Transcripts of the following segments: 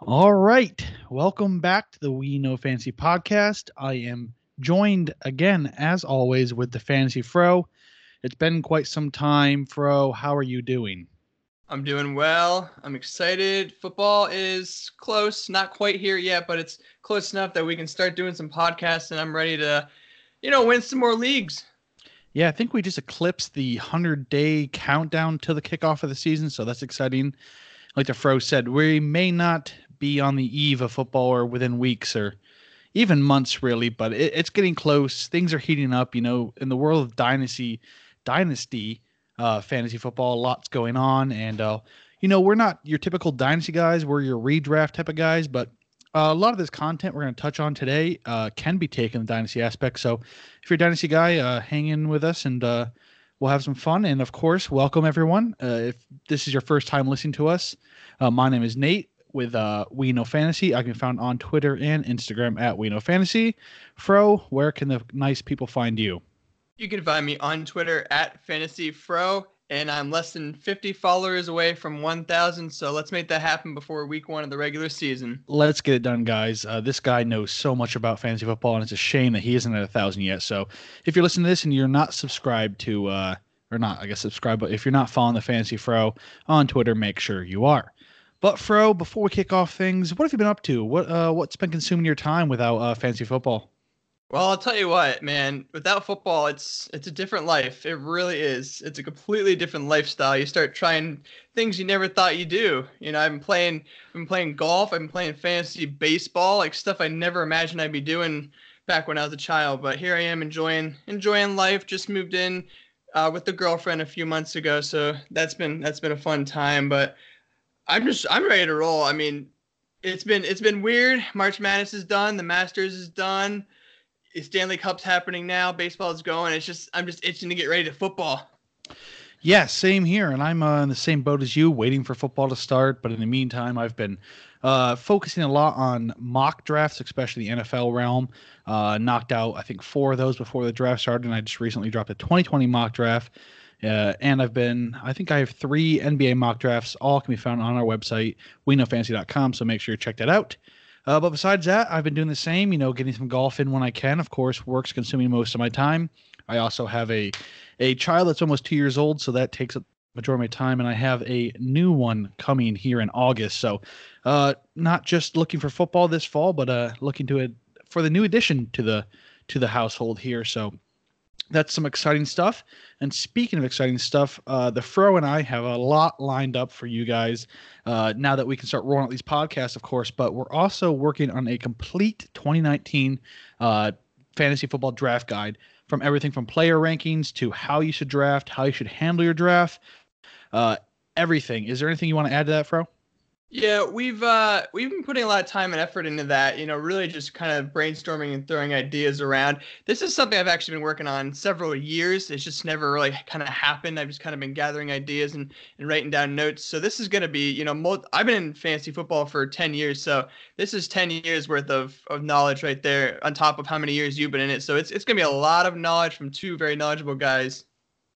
All right. Welcome back to the We Know Fantasy podcast. I am joined again, as always, with the Fantasy Fro. It's been quite some time, Fro. How are you doing? I'm doing well. I'm excited. Football is close, not quite here yet, but it's close enough that we can start doing some podcasts, and I'm ready to, you know, win some more leagues. Yeah, I think we just eclipsed the 100 day countdown to the kickoff of the season, so that's exciting. Like the Fro said, we may not be on the eve of football or within weeks or even months, really, but it, it's getting close. Things are heating up. You know, in the world of dynasty, dynasty uh, fantasy football, lots going on, and uh, you know, we're not your typical dynasty guys. We're your redraft type of guys, but uh, a lot of this content we're going to touch on today uh, can be taken the dynasty aspect. So if you're a dynasty guy, uh, hang in with us and uh, we'll have some fun. And of course, welcome everyone. Uh, if this is your first time listening to us, uh, my name is Nate with uh, We Know Fantasy. I can be found on Twitter and Instagram at We Know Fantasy. Fro, where can the nice people find you? You can find me on Twitter at Fantasy Fro, and I'm less than 50 followers away from 1,000. So let's make that happen before week one of the regular season. Let's get it done, guys. Uh, this guy knows so much about fantasy football, and it's a shame that he isn't at a thousand yet. So if you're listening to this and you're not subscribed to, uh, or not, I guess subscribe, but if you're not following the Fantasy Fro on Twitter, make sure you are. But Fro, before we kick off things, what have you been up to? What uh, what's been consuming your time without uh, fantasy football? Well, I'll tell you what, man. Without football, it's it's a different life. It really is. It's a completely different lifestyle. You start trying things you never thought you'd do. You know, I've been playing, I've been playing golf. I've been playing fantasy baseball, like stuff I never imagined I'd be doing back when I was a child. But here I am enjoying enjoying life. Just moved in uh, with the girlfriend a few months ago, so that's been that's been a fun time. But I'm just I'm ready to roll. I mean, it's been it's been weird. March Madness is done. The Masters is done. Stanley Cup's happening now. Baseball is going. It's just I'm just itching to get ready to football. Yeah, same here, and I'm uh, in the same boat as you, waiting for football to start. But in the meantime, I've been uh, focusing a lot on mock drafts, especially the NFL realm. Uh, knocked out, I think, four of those before the draft started, and I just recently dropped a 2020 mock draft. Uh, and I've been, I think I have three NBA mock drafts. All can be found on our website, weknowfantasy.com. So make sure you check that out. Uh, but besides that, I've been doing the same, you know, getting some golf in when I can. Of course, work's consuming most of my time. I also have a a child that's almost two years old, so that takes a majority of my time. And I have a new one coming here in August. So uh, not just looking for football this fall, but uh, looking to it for the new addition to the to the household here. So that's some exciting stuff. And speaking of exciting stuff, uh, the Fro and I have a lot lined up for you guys uh, now that we can start rolling out these podcasts, of course. But we're also working on a complete 2019 uh, fantasy football draft guide from everything from player rankings to how you should draft, how you should handle your draft, uh, everything. Is there anything you want to add to that, Fro? Yeah, we've uh, we've been putting a lot of time and effort into that. You know, really just kind of brainstorming and throwing ideas around. This is something I've actually been working on several years. It's just never really kind of happened. I've just kind of been gathering ideas and, and writing down notes. So this is going to be, you know, I've been in fantasy football for 10 years. So this is 10 years worth of, of knowledge right there on top of how many years you've been in it. So it's, it's going to be a lot of knowledge from two very knowledgeable guys.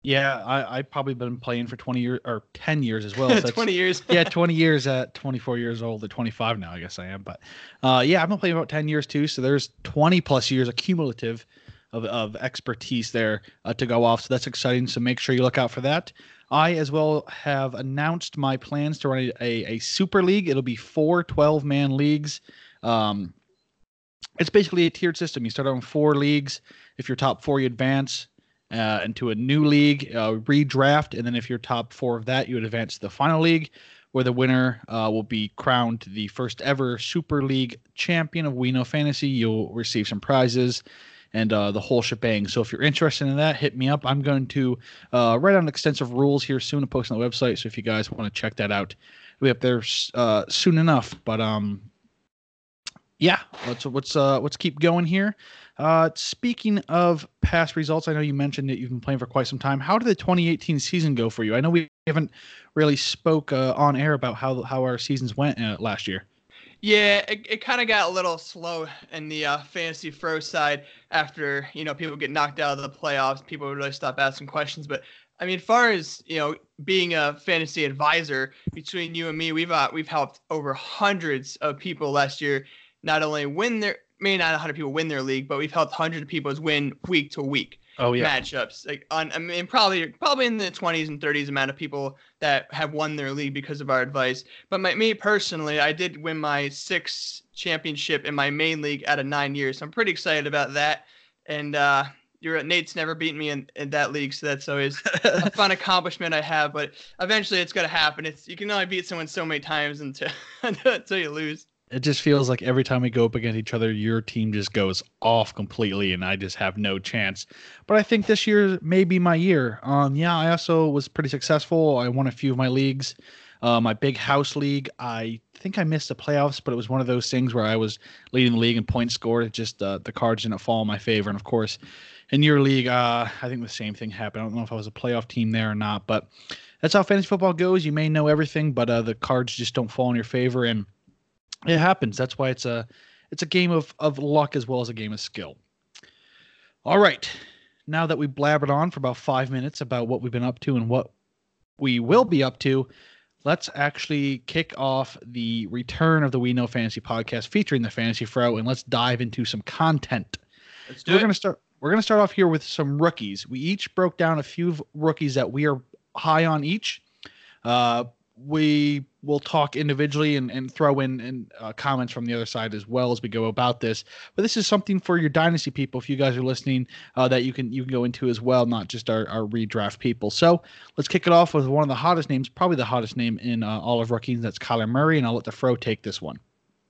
Yeah, I I probably been playing for twenty years or ten years as well. So twenty years. yeah, twenty years at twenty four years old at twenty five now. I guess I am, but uh, yeah, I've been playing about ten years too. So there's twenty plus years accumulative of of expertise there uh, to go off. So that's exciting. So make sure you look out for that. I as well have announced my plans to run a, a, a super league. It'll be four 12 man leagues. Um, it's basically a tiered system. You start on four leagues. If you're top four, you advance uh, into a new league, uh, redraft, and then if you're top four of that, you would advance to the final league, where the winner uh, will be crowned the first ever Super League champion of We Know Fantasy. You'll receive some prizes and uh, the whole shebang. So if you're interested in that, hit me up. I'm going to uh, write on extensive rules here soon and post on the website. So if you guys want to check that out, we'll be up there uh, soon enough. But um, yeah, let's let's uh, let's keep going here. Uh, speaking of past results, I know you mentioned that you've been playing for quite some time. How did the 2018 season go for you? I know we haven't really spoke uh, on air about how how our seasons went uh, last year. Yeah, it, it kind of got a little slow in the uh, fantasy fro side after you know people get knocked out of the playoffs. People really stop asking questions, but I mean, far as you know, being a fantasy advisor between you and me, we've uh, we've helped over hundreds of people last year not only win their maybe not 100 people win their league, but we've helped hundreds of people win week to week oh, yeah. matchups. Like on, I mean, probably probably in the 20s and 30s amount of people that have won their league because of our advice. But my, me personally, I did win my sixth championship in my main league out of nine years. So I'm pretty excited about that. And uh, you're Nate's never beaten me in, in that league, so that's always a fun accomplishment I have. But eventually, it's gonna happen. It's you can only beat someone so many times until until you lose. It just feels like every time we go up against each other, your team just goes off completely, and I just have no chance. But I think this year may be my year. Um, yeah, I also was pretty successful. I won a few of my leagues. Uh, my big house league, I think I missed the playoffs, but it was one of those things where I was leading the league in points scored. Just uh, the cards didn't fall in my favor, and of course, in your league, uh, I think the same thing happened. I don't know if I was a playoff team there or not, but that's how fantasy football goes. You may know everything, but uh, the cards just don't fall in your favor, and it happens. That's why it's a it's a game of of luck as well as a game of skill. All right, now that we blabbered on for about five minutes about what we've been up to and what we will be up to, let's actually kick off the return of the We Know Fantasy podcast featuring the Fantasy Fro, and let's dive into some content. Let's do We're it. gonna start. We're gonna start off here with some rookies. We each broke down a few rookies that we are high on each. Uh, we will talk individually and, and throw in, in uh, comments from the other side as well as we go about this. But this is something for your dynasty people, if you guys are listening, uh, that you can you can go into as well, not just our, our redraft people. So let's kick it off with one of the hottest names, probably the hottest name in uh, all of rookies. That's Kyler Murray, and I'll let the Fro take this one.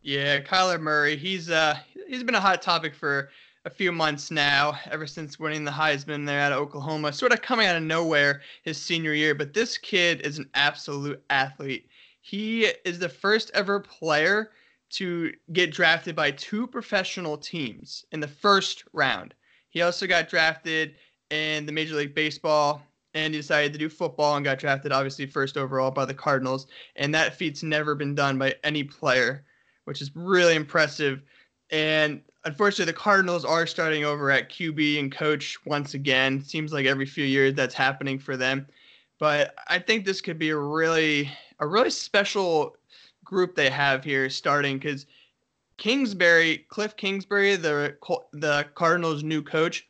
Yeah, Kyler Murray. He's uh he's been a hot topic for a few months now, ever since winning the Heisman there out of Oklahoma, sort of coming out of nowhere his senior year. But this kid is an absolute athlete. He is the first ever player to get drafted by two professional teams in the first round. He also got drafted in the Major League Baseball and he decided to do football and got drafted obviously first overall by the Cardinals. And that feat's never been done by any player, which is really impressive. And unfortunately, the Cardinals are starting over at QB and coach once again. Seems like every few years that's happening for them. But I think this could be a really a really special group they have here starting because Kingsbury, Cliff Kingsbury, the the Cardinals' new coach,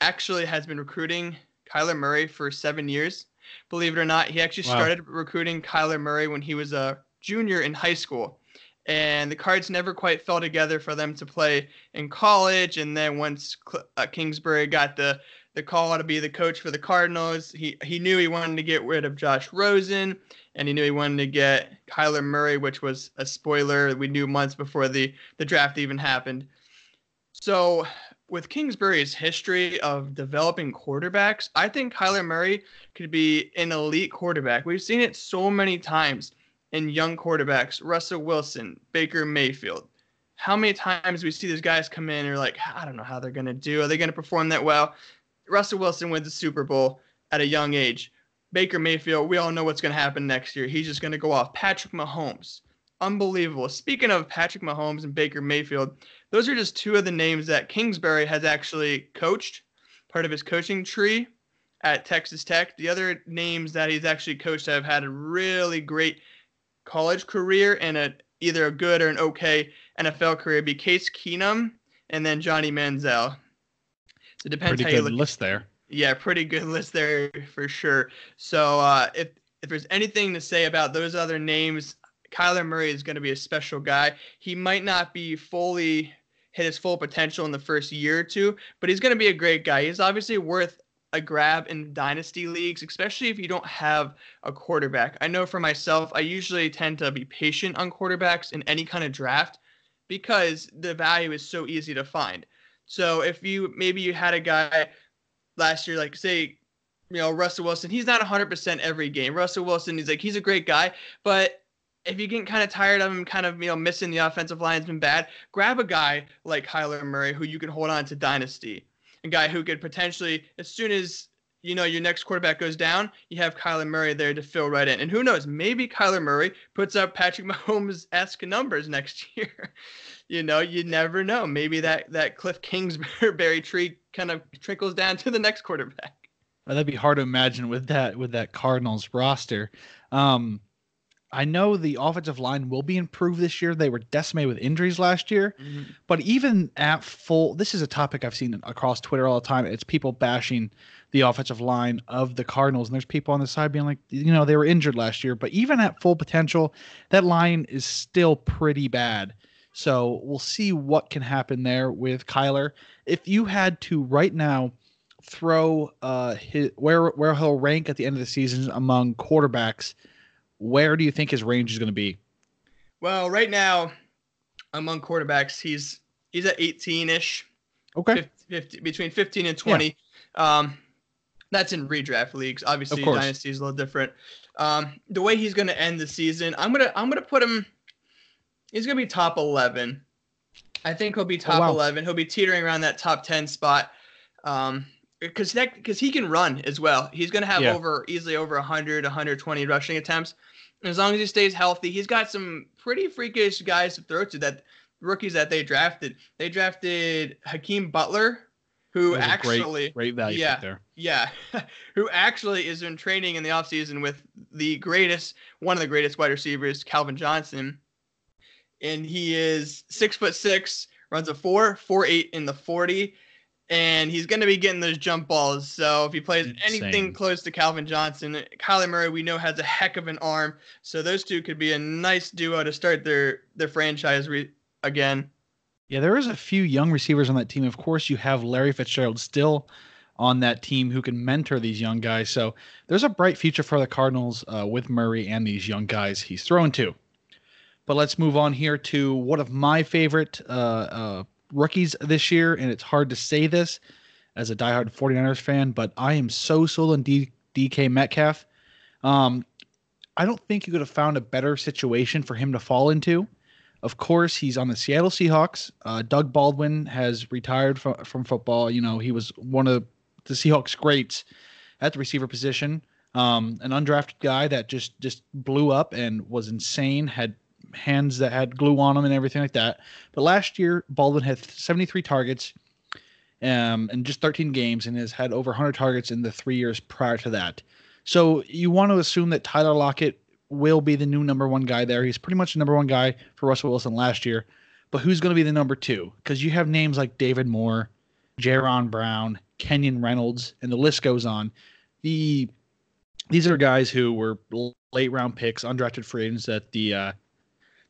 actually has been recruiting Kyler Murray for seven years. Believe it or not, he actually Wow. started recruiting Kyler Murray when he was a junior in high school. And the cards never quite fell together for them to play in college. And then once Cl- uh, Kingsbury got the the call ought to be the coach for the Cardinals, he he knew he wanted to get rid of Josh Rosen, and he knew he wanted to get Kyler Murray, which was a spoiler we knew months before the the draft even happened. So with Kingsbury's history of developing quarterbacks, I think Kyler Murray could be an elite quarterback. We've seen it so many times in young quarterbacks, Russell Wilson, Baker Mayfield. How many times we see these guys come in and are like, I don't know how they're going to do. Are they going to perform that well? Russell Wilson wins the Super Bowl at a young age. Baker Mayfield, we all know what's going to happen next year. He's just going to go off. Patrick Mahomes, unbelievable. Speaking of Patrick Mahomes and Baker Mayfield, those are just two of the names that Kingsbury has actually coached, part of his coaching tree at Texas Tech. The other names that he's actually coached have had a really great college career and a either a good or an okay NFL career be Case Keenum and then Johnny Manziel. It depends Pretty how you good look. list there. Yeah, pretty good list there for sure. So uh, if if there's anything to say about those other names, Kyler Murray is going to be a special guy. He might not be fully hit his full potential in the first year or two, but he's going to be a great guy. He's obviously worth a grab in dynasty leagues, especially if you don't have a quarterback. I know for myself, I usually tend to be patient on quarterbacks in any kind of draft because the value is so easy to find. So if you maybe you had a guy last year, like say, you know, Russell Wilson, he's not 100% every game. Russell Wilson, he's like, he's a great guy, but if you're getting kind of tired of him, kind of, you know, missing the offensive line's been bad, grab a guy like Kyler Murray who you can hold on to dynasty. A guy who could potentially, as soon as you know your next quarterback goes down, you have Kyler Murray there to fill right in. And who knows, maybe Kyler Murray puts up Patrick Mahomes esque numbers next year. you know, you never know. Maybe that that Cliff Kingsbury tree kind of trickles down to the next quarterback. that'd be hard to imagine with that with that Cardinals roster. Um, I know the offensive line will be improved this year. They were decimated with injuries last year, mm-hmm. but even at full, this is a topic I've seen across Twitter all the time. It's people bashing the offensive line of the Cardinals, and there's people on the side being like, you know, they were injured last year, but even at full potential, that line is still pretty bad. So we'll see what can happen there with Kyler. If you had to right now throw uh his, where where he'll rank at the end of the season among quarterbacks where do you think his range is going to be? Well, right now, among quarterbacks, he's he's at 18-ish. Okay. 50, 50, between 15 and 20. Yeah. Um, that's in redraft leagues. Obviously, dynasty is a little different. Um, the way he's going to end the season, I'm gonna I'm gonna put him. He's gonna be top 11. I think he'll be top oh, wow. 11. He'll be teetering around that top 10 spot. Um, because that because he can run as well. He's going to have yeah. over easily over 100, 120 rushing attempts. And as long as he stays healthy, he's got some pretty freakish guys to throw to. That rookies that they drafted. They drafted Hakeem Butler, who actually great, great value yeah, there. Yeah, who actually is in training in the offseason with the greatest, one of the greatest wide receivers, Calvin Johnson. And he is six foot six, runs a four, four eight in the forty and he's going to be getting those jump balls. So if he plays Insane. anything close to Calvin Johnson, Kyler Murray, we know has a heck of an arm. So those two could be a nice duo to start their their franchise re- again. Yeah, there is a few young receivers on that team. Of course, you have Larry Fitzgerald still on that team who can mentor these young guys. So there's a bright future for the Cardinals uh, with Murray and these young guys he's throwing to. But let's move on here to one of my favorite uh, uh, rookies this year, and it's hard to say this as a diehard 49ers fan, but I am so sold on D- DK Metcalf. Um, I don't think you could have found a better situation for him to fall into. Of course, he's on the Seattle Seahawks. Uh, Doug Baldwin has retired from, from football. You know, he was one of the Seahawks greats at the receiver position. Um, an undrafted guy that just just blew up and was insane. Had hands that had glue on them and everything like that. But last year, Baldwin had 73 targets um, in just 13 games and has had over 100 targets in the three years prior to that. So you want to assume that Tyler Lockett will be the new number one guy there. He's pretty much the number one guy for Russell Wilson last year. But who's going to be the number two? Because you have names like David Moore, Jaron Brown, Keenan Reynolds, and the list goes on. The these are guys who were late round picks, undrafted free agents that the uh,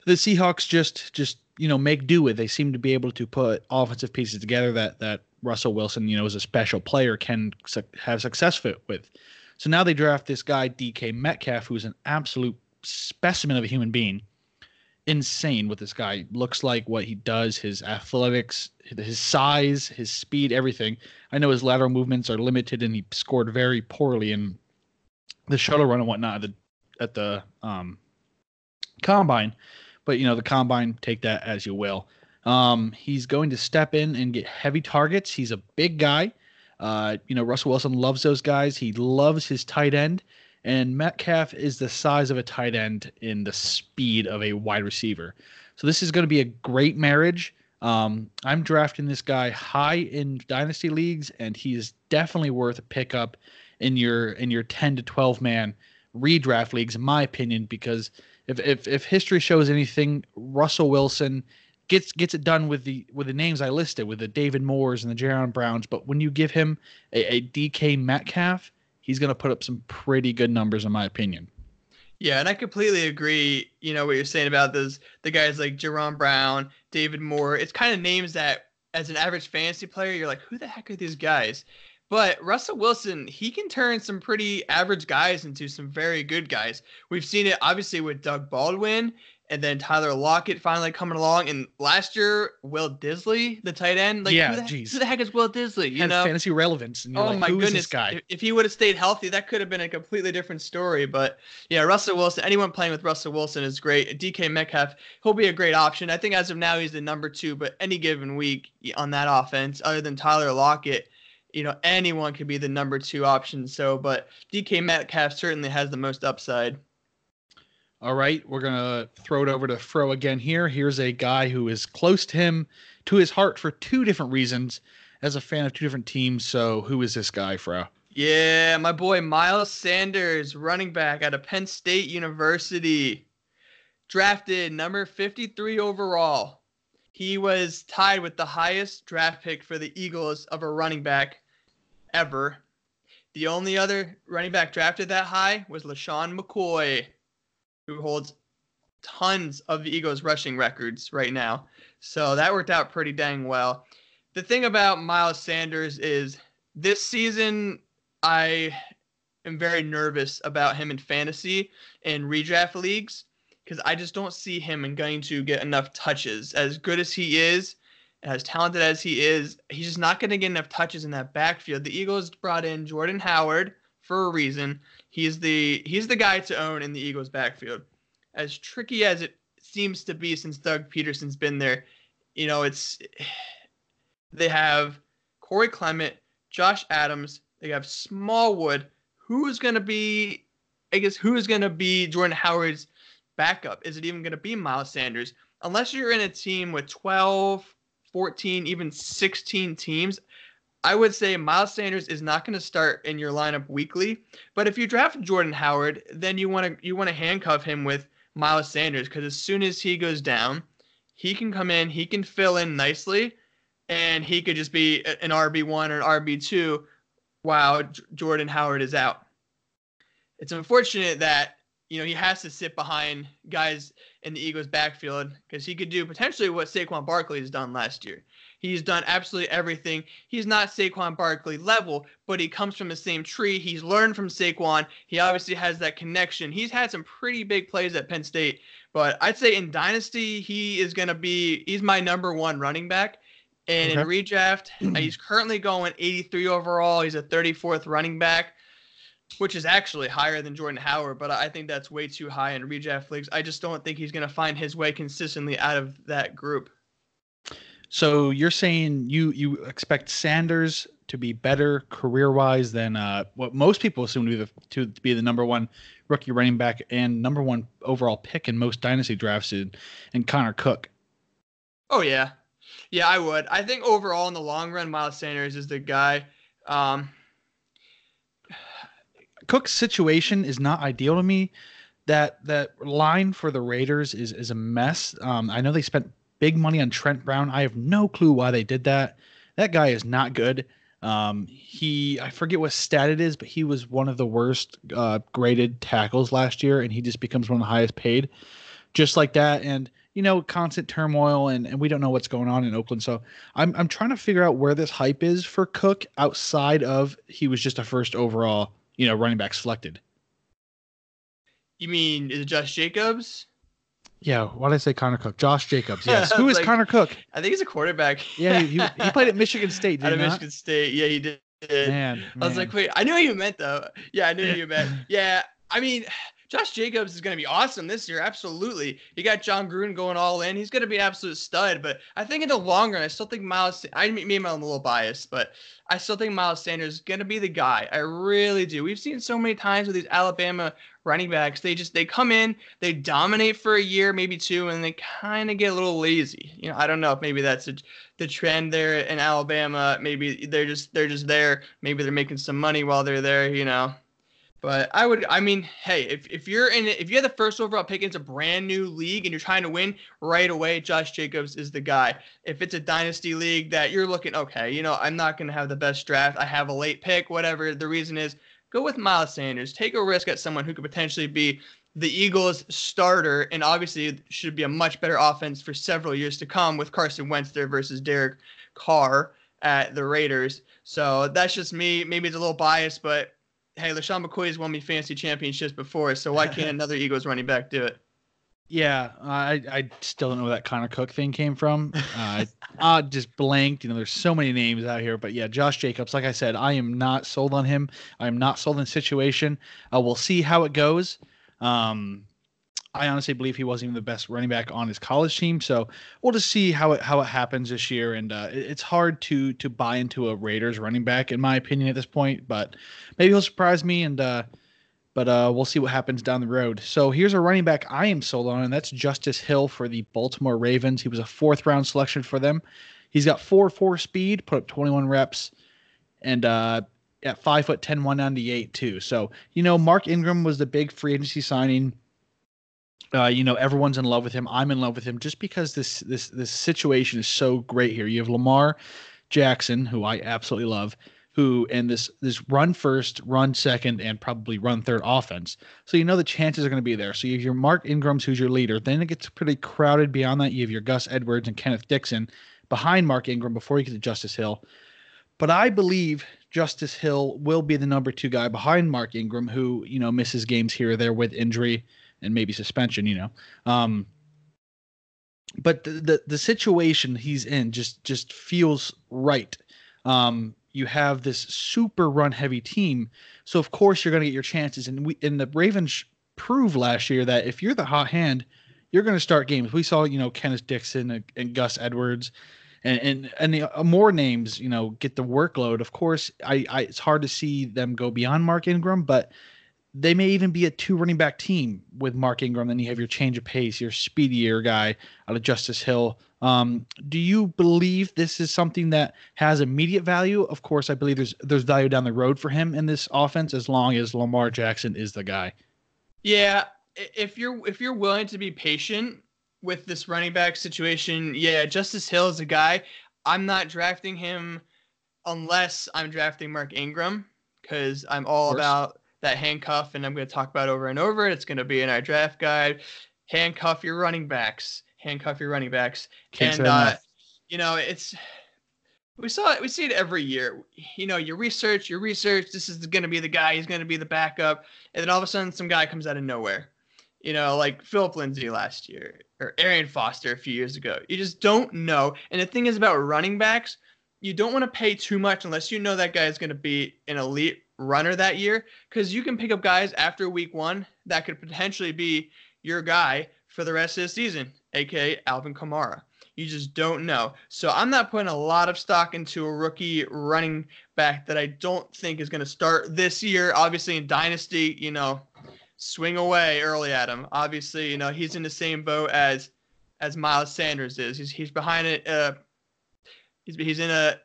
the Seahawks just just you know make do with. They seem to be able to put offensive pieces together that that Russell Wilson, you know, is a special player can su- have success with. So now they draft this guy DK Metcalf, who's an absolute specimen of a human being. Insane what this guy looks like, what he does, his athletics, his size, his speed, everything. I know his lateral movements are limited, and he scored very poorly in the shuttle run and whatnot at the at the um, combine but you know the combine take that as you will. Um, he's going to step in and get heavy targets. He's a big guy. Uh, you know Russell Wilson loves those guys. He loves his tight end, and Metcalf is the size of a tight end in the speed of a wide receiver. So this is going to be a great marriage. Um, I'm drafting this guy high in dynasty leagues, and he is definitely worth a pickup in your in your 10 to 12 man redraft leagues, in my opinion, because if if if history shows anything, Russell Wilson gets gets it done with the with the names I listed, with the David Moores and the Jaron Browns. But when you give him a, a DK Metcalf, he's going to put up some pretty good numbers, in my opinion. Yeah, and I completely agree. You know what you're saying about those the guys like Jaron Brown, David Moore. It's kind of names that, as an average fantasy player, you're like, who the heck are these guys? But Russell Wilson, he can turn some pretty average guys into some very good guys. We've seen it obviously with Doug Baldwin and then Tyler Lockett finally coming along. And last year, Will Dissly, the tight end, like yeah, who, the, geez. who the heck is Will Dissly? You Has know, fantasy relevance. oh like, my goodness, guy? If, if he would have stayed healthy, that could have been a completely different story. But yeah, Russell Wilson. Anyone playing with Russell Wilson is great. DK Metcalf, he'll be a great option. I think as of now, he's the number two. But any given week on that offense, other than Tyler Lockett you know, anyone could be the number two option. So, but DK Metcalf certainly has the most upside. All right, we're gonna throw it over to Fro again here. Here's a guy who is close to him, to his heart for two different reasons, as a fan of two different teams. So, who is this guy, Fro? Yeah, my boy Miles Sanders, running back out of Penn State University, drafted number 53 overall. He was tied with the highest draft pick for the Eagles of a running back ever. The only other running back drafted that high was LeSean McCoy, who holds tons of the Eagles rushing records right now. So that worked out pretty dang well. The thing about Miles Sanders is this season I am very nervous about him in fantasy and redraft leagues because I just don't see him going to get enough touches. As good as he is, as talented as he is, he's just not going to get enough touches in that backfield. The Eagles brought in Jordan Howard for a reason. He's the he's the guy to own in the Eagles backfield. As tricky as it seems to be since Doug Pederson's been there, you know, it's they have Corey Clement, Josh Adams, they have Smallwood. Who is going to be, I guess, who is going to be Jordan Howard's backup? Is it even going to be Miles Sanders? Unless you're in a team with 12, 14, even 16 teams, I would say Miles Sanders is not going to start in your lineup weekly. But if you draft Jordan Howard, then you want to you want to handcuff him with Miles Sanders because as soon as he goes down, he can come in, he can fill in nicely, and he could just be an RB one or an RB two while Jordan Howard is out. It's unfortunate that you know he has to sit behind guys in the Eagles' backfield because he could do potentially what Saquon Barkley has done last year. He's done absolutely everything. He's not Saquon Barkley level, but he comes from the same tree. He's learned from Saquon. He obviously has that connection. He's had some pretty big plays at Penn State, but I'd say in Dynasty, he is going to be, he's my number one running back. And okay. in redraft, uh, he's currently going 83 overall. He's a 34th running back, which is actually higher than Jordan Howard, but I think that's way too high in redraft leagues. I just don't think he's going to find his way consistently out of that group. So you're saying you you expect Sanders to be better career wise than uh, what most people assume to be the to be the number one rookie running back and number one overall pick in most dynasty drafts in, in Connor Cook. Oh yeah, yeah, I would. I think overall in the long run, Miles Sanders is the guy. Um, Cook's situation is not ideal to me. That that line for the Raiders is is a mess. Um, I know they spent big money on Trent Brown. I have no clue why they did that. That guy is not good. Um, he I forget what stat it is, but he was one of the worst uh, graded tackles last year, and he just becomes one of the highest paid, just like that. And you know, constant turmoil, and, and we don't know what's going on in Oakland. So I'm I'm trying to figure out where this hype is for Cook outside of he was just a first overall, you know, running back selected. You mean is it Josh Jacobs? Yeah, why did I say Connor Cook? Josh Jacobs. Yes. Who is like, Connor Cook? I think he's a quarterback. yeah, he, he, played at Michigan State. Out of Michigan State. Yeah, he did. Man, I was like, wait, I knew what you meant though. Yeah, I knew what you meant. Yeah, I mean, Josh Jacobs is going to be awesome this year. Absolutely. You got Jon Gruden going all in. He's going to be an absolute stud. But I think in the long run, I still think Miles, I mean, maybe I'm a little biased, but I still think Miles Sanders is going to be the guy. I really do. We've seen so many times with these Alabama running backs. They just, they come in, they dominate for a year, maybe two, and they kind of get a little lazy. You know, I don't know if maybe that's a, the trend there in Alabama. Maybe they're just, they're just there. Maybe they're making some money while they're there, you know. But I would, I mean, hey, if, if you're in, if you have the first overall pick, it's a brand new league and you're trying to win right away, Josh Jacobs is the guy. If it's a dynasty league that you're looking, okay, you know, I'm not going to have the best draft. I have a late pick, whatever the reason is, go with Miles Sanders. Take a risk at someone who could potentially be the Eagles' starter and obviously should be a much better offense for several years to come with Carson Wentz there versus Derek Carr at the Raiders. So that's just me. Maybe it's a little biased, but hey, McCoy has won me fantasy championships before, so why can't another Eagles running back do it? Yeah, I I still don't know where that Connor Cook thing came from. Uh, I just blanked. You know, there's so many names out here, but yeah, Josh Jacobs. Like I said, I am not sold on him. I am not sold on the situation. Uh, we'll see how it goes. Um, I honestly believe he wasn't even the best running back on his college team. So we'll just see how it how it happens this year. And uh, it's hard to to buy into a Raiders running back, in my opinion, at this point. But maybe he'll surprise me. And uh, but uh, we'll see what happens down the road. So here's a running back I am sold on, and that's Justice Hill for the Baltimore Ravens. He was a fourth round selection for them. He's got four four speed, put up 21 reps, and uh, at five foot 10, 198 too. So, you know, Mark Ingram was the big free agency signing. Uh, you know, everyone's in love with him. I'm in love with him just because this this this situation is so great here. You have Lamar Jackson, who I absolutely love, who and this this run first, run second, and probably run third offense. So you know the chances are going to be there. So you have your Mark Ingrams, who's your leader. Then it gets pretty crowded beyond that. You have your Gus Edwards and Kenneth Dixon behind Mark Ingram before you get to Justice Hill. But I believe Justice Hill will be the number two guy behind Mark Ingram, who you know misses games here or there with injury and maybe suspension. You know, um, but the, the, the situation he's in just just feels right. Um, you have this super run heavy team, so of course you're going to get your chances. And we and the Ravens proved last year that if you're the hot hand, you're going to start games. We saw you know Kenneth Dixon and, and Gus Edwards. And and and the, uh, more names, you know, get the workload. Of course, I, I it's hard to see them go beyond Mark Ingram, but they may even be a two running back team with Mark Ingram. Then you have your change of pace, your speedier guy out of Justice Hill. Um, do you believe this is something that has immediate value? Of course, I believe there's there's value down the road for him in this offense as long as Lamar Jackson is the guy. Yeah, if you're if you're willing to be patient with this running back situation, yeah, Justice Hill is a guy. I'm not drafting him unless I'm drafting Mark Ingram because I'm all about that handcuff, and I'm going to talk about over and over. It's going to be in our draft guide. Handcuff your running backs. Handcuff your running backs. Can't and uh, you know, it's we saw it. We see it every year. You know, your research, your research. This is going to be the guy. He's going to be the backup, and then all of a sudden, some guy comes out of nowhere. You know, like Phillip Lindsay last year or Arian Foster a few years ago. You just don't know. And the thing is about running backs, you don't want to pay too much unless you know that guy is going to be an elite runner that year because you can pick up guys after week one that could potentially be your guy for the rest of the season, aka Alvin Kamara. You just don't know. So I'm not putting a lot of stock into a rookie running back that I don't think is going to start this year. Obviously, in Dynasty, you know, swing away early at him. Obviously, you know, he's in the same boat as as Miles Sanders is. He's he's behind it. Uh, he's he's in a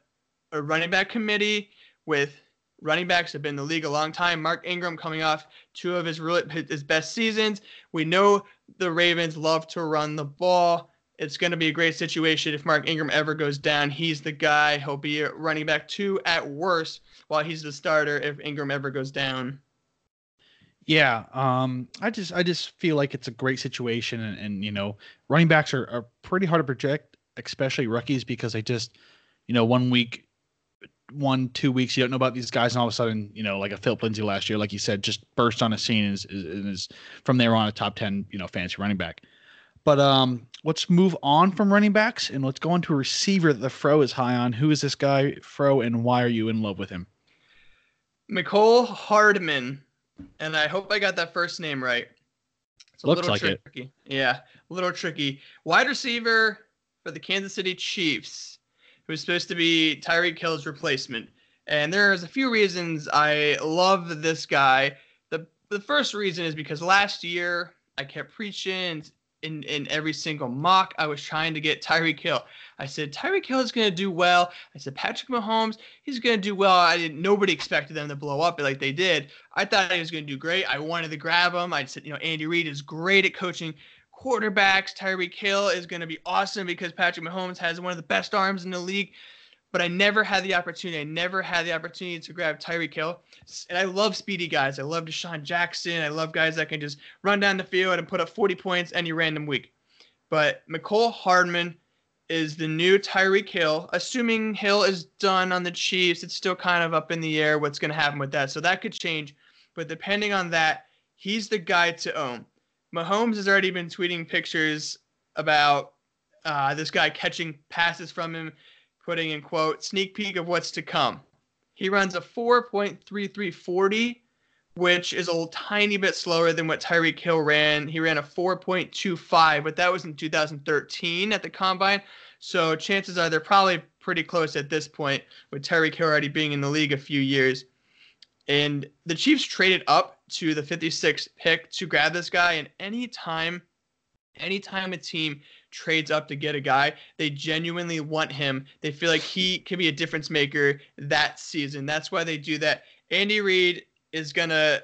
a running back committee with running backs have been in the league a long time. Mark Ingram coming off two of his his best seasons. We know the Ravens love to run the ball. It's going to be a great situation if Mark Ingram ever goes down. He's the guy. He'll be running back two at worst, while he's the starter if Ingram ever goes down. Yeah, um, I just I just feel like it's a great situation, and, and you know, running backs are, are pretty hard to project, especially rookies, because they just, you know, one week one two weeks you don't know about these guys and all of a sudden you know like a Phillip Lindsay last year like you said just burst on a scene and is, is, is from there on a top 10 you know fancy running back. But um let's move on from running backs and let's go on to a receiver that the fro is high on. Who is this guy fro and why are you in love with him? Nicole Hardman. And I hope I got that first name right. It's a Looks little like tricky. It. yeah a little tricky. Wide receiver for the Kansas City Chiefs who's supposed to be Tyreek Hill's replacement. And there's a few reasons I love this guy. The the first reason is because last year I kept preaching in, in every single mock. I was trying to get Tyreek Hill. I said Tyreek Hill is going to do well. I said Patrick Mahomes, he's going to do well. I didn't. Nobody expected them to blow up like they did. I thought he was going to do great. I wanted to grab him. I said, you know, Andy Reid is great at coaching quarterbacks. Tyreek Hill is going to be awesome because Patrick Mahomes has one of the best arms in the league. But I never had the opportunity. I never had the opportunity to grab Tyreek Hill. And I love speedy guys. I love DeSean Jackson. I love guys that can just run down the field and put up 40 points any random week. But Mecole Hardman is the new Tyreek Hill. Assuming Hill is done on the Chiefs, it's still kind of up in the air what's going to happen with that. So that could change. But depending on that, he's the guy to own. Mahomes has already been tweeting pictures about uh, this guy catching passes from him, putting in quote sneak peek of what's to come. He runs a 4.3340, which is a tiny bit slower than what Tyreek Hill ran. He ran a 4.25, but that was in 2013 at the combine. So chances are they're probably pretty close at this point, with Tyreek Hill already being in the league a few years. And the Chiefs traded up to the 56th pick to grab this guy. And anytime anytime a team trades up to get a guy, they genuinely want him. They feel like he can be a difference maker that season. That's why they do that. Andy Reid is gonna.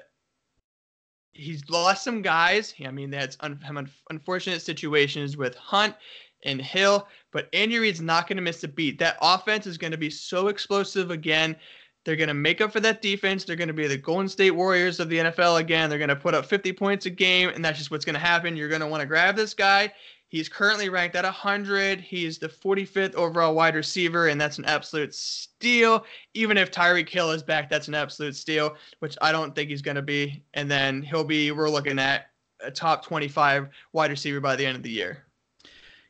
He's lost some guys. I mean, that's un- unfortunate situations with Hunt and Hill, but Andy Reid's not going to miss a beat. That offense is going to be so explosive again. They're going to make up for that defense. They're going to be the Golden State Warriors of the NFL again. They're going to put up 50 points a game, and that's just what's going to happen. You're going to want to grab this guy. He's currently ranked at 100. He's the 45th overall wide receiver, and that's an absolute steal. Even if Tyreek Hill is back, that's an absolute steal, which I don't think he's going to be. And then he'll be, we're looking at a top 25 wide receiver by the end of the year.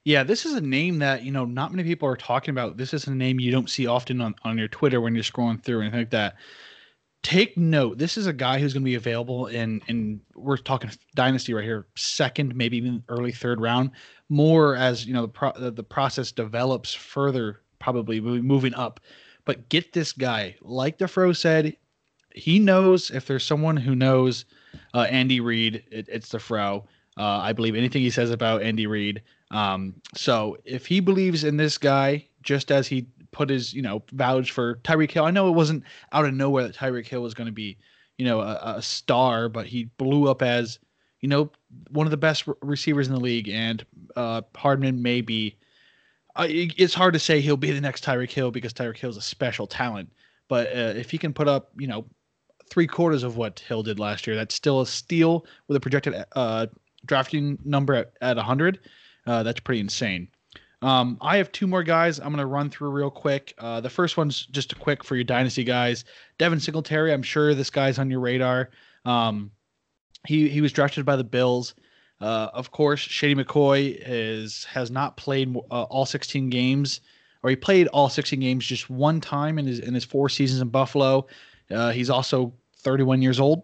Yeah, this is a name that you know not many people are talking about. This is a name you don't see often on, on your Twitter when you're scrolling through and anything like that. Take note. This is a guy who's going to be available in in we're talking dynasty right here, second, maybe even early third round. More as you know the pro, the process develops further, probably moving up. But get this guy, like the Fro said, he knows if there's someone who knows uh, Andy Reid, it, it's the Fro. Uh, I believe anything he says about Andy Reid. Um, so if he believes in this guy, just as he put his, you know, vouch for Tyreek Hill, I know it wasn't out of nowhere that Tyreek Hill was going to be, you know, a, a, star, but he blew up as, you know, one of the best re- receivers in the league. And uh, Hardman may be. Uh, it's hard to say he'll be the next Tyreek Hill because Tyreek Hill is a special talent. But uh, if he can put up, you know, three quarters of what Hill did last year, that's still a steal with a projected uh, drafting number at, at 100. Uh, that's pretty insane. Um, I have two more guys I'm going to run through real quick. Uh, the first one's just a quick for your dynasty guys. Devin Singletary, I'm sure this guy's on your radar. Um, he he was drafted by the Bills. Uh, of course, Shady McCoy is has not played uh, all 16 games, or he played all 16 games just one time in his in his four seasons in Buffalo. Uh, he's also 31 years old.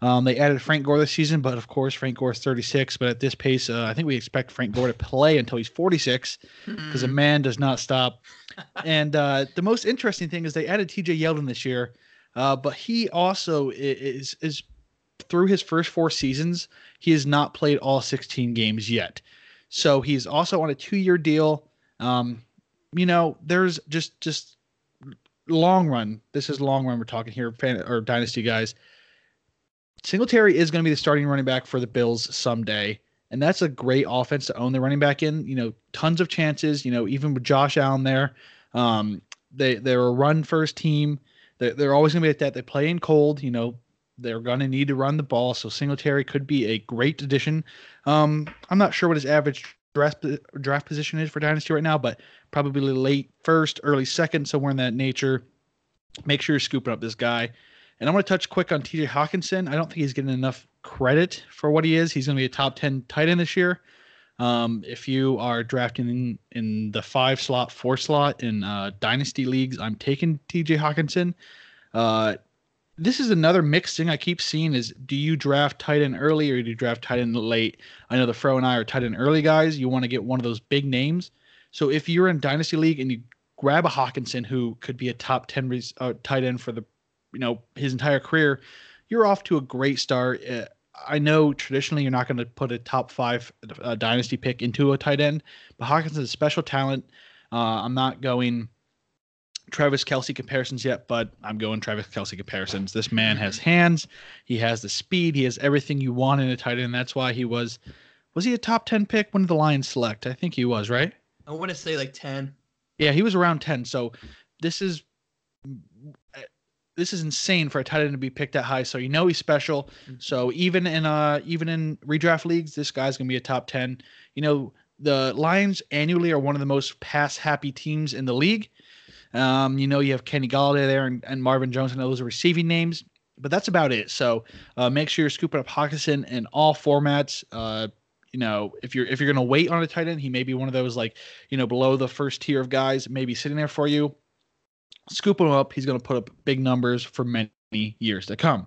Um, they added Frank Gore this season, but of course Frank Gore is 36. But at this pace, uh, I think we expect Frank Gore to play until he's 46 because mm-hmm. a man does not stop. and uh, the most interesting thing is they added T.J. Yeldon this year, uh, but he also is is through his first four seasons, he has not played all 16 games yet. So he's also on a two-year deal. Um, you know, there's just just long run. This is long run. We're talking here, fan, or dynasty guys Singletary is going to be the starting running back for the Bills someday. And that's a great offense to own the running back in. You know, tons of chances. You know, even with Josh Allen there, um, they they're a run first team. They're, they're always going to be at that. They play in cold. You know, they're going to need to run the ball. So Singletary could be a great addition. Um, I'm not sure what his average draft draft position is for dynasty right now, but probably late first, early second, somewhere in that nature. Make sure you're scooping up this guy. And I want to touch quick on TJ Hockenson. I don't think he's getting enough credit for what he is. He's going to be a top 10 tight end this year. Um, if you are drafting in, in, the five slot, four slot in uh, dynasty leagues, I'm taking TJ Hockenson. Uh, this is another mixed thing I keep seeing is do you draft tight end early or do you draft tight end late? I know the Fro and I are tight end early guys. You want to get one of those big names. So if you're in dynasty league and you grab a Hockenson who could be a top 10 res- uh, tight end for the you know his entire career, you're off to a great start. Uh, I know traditionally you're not going to put a top five uh, dynasty pick into a tight end, but Hawkins is a special talent. Uh, I'm not going Travis Kelce comparisons yet, but I'm going Travis Kelce comparisons. This man has hands, he has the speed, he has everything you want in a tight end. That's why he was was he a top 10 pick when did the Lions select? I think he was, right? I want to say like 10. Yeah, he was around 10. So this is this is insane for a tight end to be picked that high. So you know he's special. Mm-hmm. So even in uh even in redraft leagues, this guy's gonna be a top ten. You know the Lions annually are one of the most pass happy teams in the league. Um, you know you have Kenny Golladay there and, and Marvin Jones and those are receiving names, but that's about it. So uh, make sure you're scooping up Hockenson in all formats. Uh, you know, if you're if you're gonna wait on a tight end, he may be one of those like you know below the first tier of guys, maybe sitting there for you scoop him up. He's going to put up big numbers for many years to come.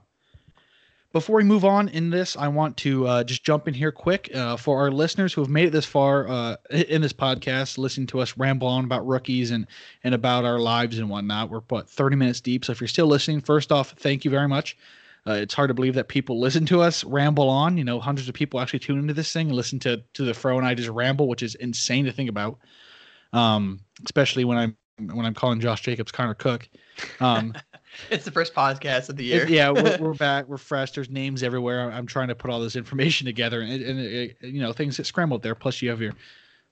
Before we move on in this, I want to uh, just jump in here quick uh, for our listeners who have made it this far uh, in this podcast, listening to us ramble on about rookies and and about our lives and whatnot. We're what 30 minutes deep, so if you're still listening, first off, thank you very much. Uh, it's hard to believe that people listen to us ramble on. You know, hundreds of people actually tune into this thing and listen to to the Fro and I just ramble, which is insane to think about. Um, especially when I'm when I'm calling Josh Jacobs Connor Cook. Um, it's the first podcast of the year. yeah, we're, we're, back. We're fresh. There's names everywhere. I'm trying to put all this information together, and, and it, you know things get scrambled there. Plus, you have your,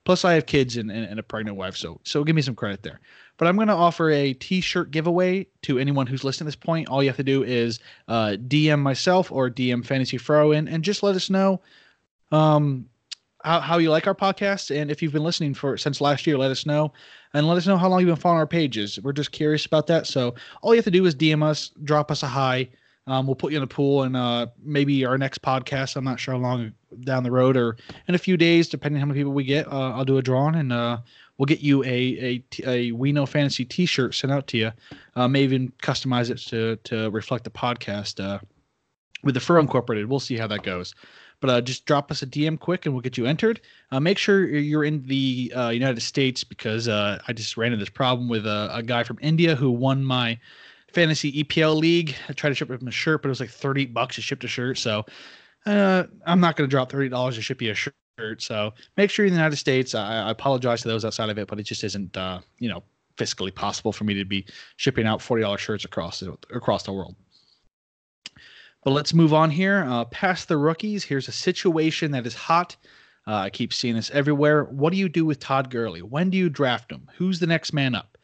plus I have kids and, and, and a pregnant wife, so so give me some credit there. But I'm going to offer a T-shirt giveaway to anyone who's listening to this point. All you have to do is uh, DM myself or DM Fantasy Fro, and and just let us know. Um, how, how you like our podcast and if you've been listening for since last year let us know and let us know how long you've been following our pages. We're just curious about that. So all you have to do is dm us drop us a hi. Um, we'll put you in the pool and uh, maybe our next podcast i'm not sure how long down the road or in a few days depending on how many people we get uh, i'll do a drawing and uh, we'll get you a, a, a we know fantasy t-shirt sent out to you. Uh, maybe even customize it to, to reflect the podcast uh, with the fur incorporated. We'll see how that goes but uh, just drop us a DM quick and we'll get you entered. Uh, make sure you're in the uh, United States because uh, I just ran into this problem with a, a, guy from India who won my fantasy EPL league. I tried to ship him a shirt, but it was like 30 bucks to ship a shirt. So uh, I'm not going to drop $30 to ship you a shirt. So make sure you're in the United States. I, I apologize to those outside of it, but it just isn't, uh, you know, fiscally possible for me to be shipping out $40 shirts across across the world. But let's move on here. Uh, past the rookies, here's a situation that is hot. Uh, I keep seeing this everywhere. What do you do with Todd Gurley? When do you draft him? Who's the next man up?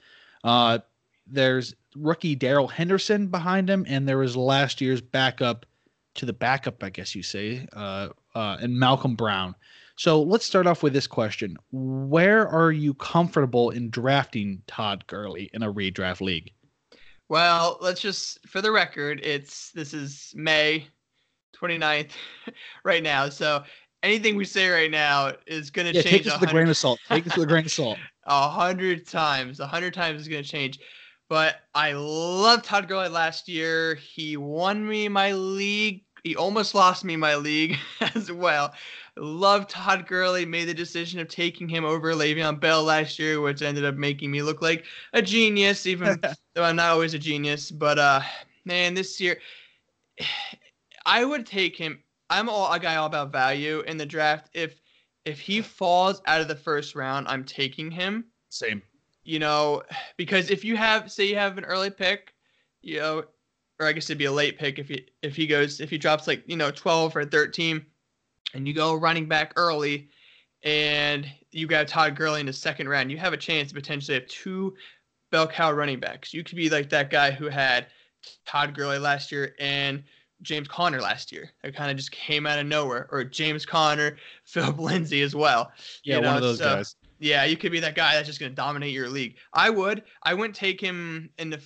Uh, there's rookie Darrell Henderson behind him, and there was last year's backup to the backup, I guess you say, uh, uh, and Malcolm Brown. So let's start off with this question: Where are you comfortable in drafting Todd Gurley in a redraft league? Well, let's just for the record, it's this is May 29th right now. So anything we say right now is going to yeah, change. Take this with a grain of salt. Take this with a grain of salt. A hundred times. A hundred times is going to change. But I love Todd Gurley last year. He won me my league. He almost lost me my league as well. Love Todd Gurley. Made the decision of taking him over Le'Veon Bell last year, which ended up making me look like a genius, even though I'm not always a genius. But uh, man, this year, I would take him. I'm all a guy all about value in the draft. If if he falls out of the first round, I'm taking him. Same. You know, because if you have, say, you have an early pick, you know, or I guess it'd be a late pick if he if he goes if he drops like you know 12 or 13 and you go running back early and you got Todd Gurley in the second round, you have a chance to potentially have two bell cow running backs. You could be like that guy who had Todd Gurley last year and James Conner last year. That kind of just came out of nowhere. Or James Conner, Phillip Lindsay as well. Yeah, you know? one of those so, guys. Yeah, you could be that guy that's just going to dominate your league. I would. I wouldn't take him in the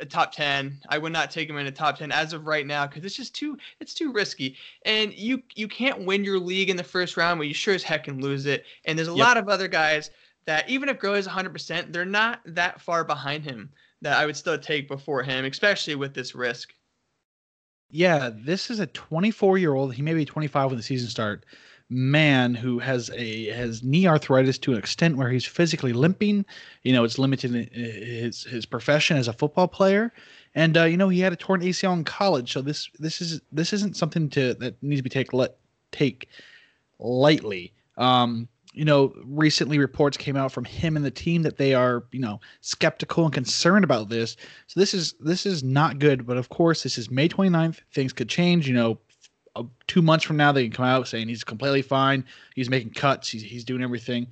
a top 10. I would not take him in a top 10 as of right now because it's just too it's too risky. And you you can't win your league in the first round, but you sure as heck can lose it. And there's a yep. lot of other guys that even if Gurley is 100%, they're not that far behind him that I would still take before him, especially with this risk. Yeah, this is a 24 year old. He may be 25 when the season start man who has a has knee arthritis to an extent where he's physically limping. You know, it's limited his his profession as a football player, and uh, you know he had a torn ACL in college. So this this is this isn't something to that needs to be take let take lightly. Um, you know, recently reports came out from him and the team that they are, you know, skeptical and concerned about this. So this is this is not good. But of course, this is May 29th. Things could change. You know, uh, two months from now they can come out saying he's completely fine. He's making cuts. He's he's doing everything.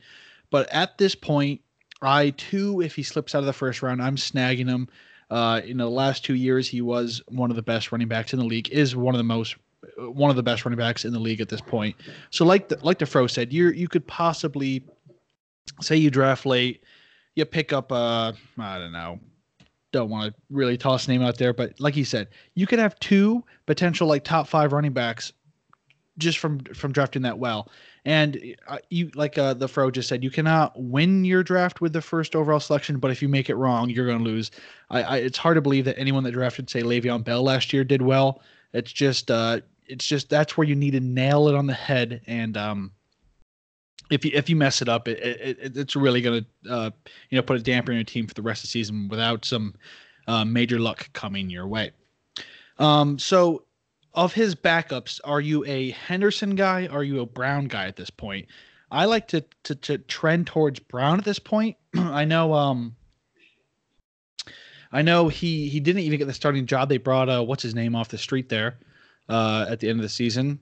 But at this point, I too, if he slips out of the first round, I'm snagging him. Uh, in the last two years, he was one of the best running backs in the league. Is one of the most one of the best running backs in the league at this point. So, like the, like the Fro said, you you could possibly say you draft late, you pick up a I don't know don't want to really toss name out there, but like you said, you could have two potential like top five running backs just from from drafting that well. And uh, you like uh, the Fro just said, you cannot win your draft with the first overall selection, but if you make it wrong, you're going to lose. I, I, it's hard to believe that anyone that drafted say Le'Veon Bell last year did well. It's just uh, it's just that's where you need to nail it on the head and um if you if you mess it up, it, it it's really gonna uh, you know put a damper in your team for the rest of the season without some uh, major luck coming your way. Um, so of his backups, are you a Henderson guy? Are you a Brown guy at this point? I like to to, to trend towards Brown at this point. I know um I know he he didn't even get the starting job. They brought uh what's his name off the street there uh at the end of the season.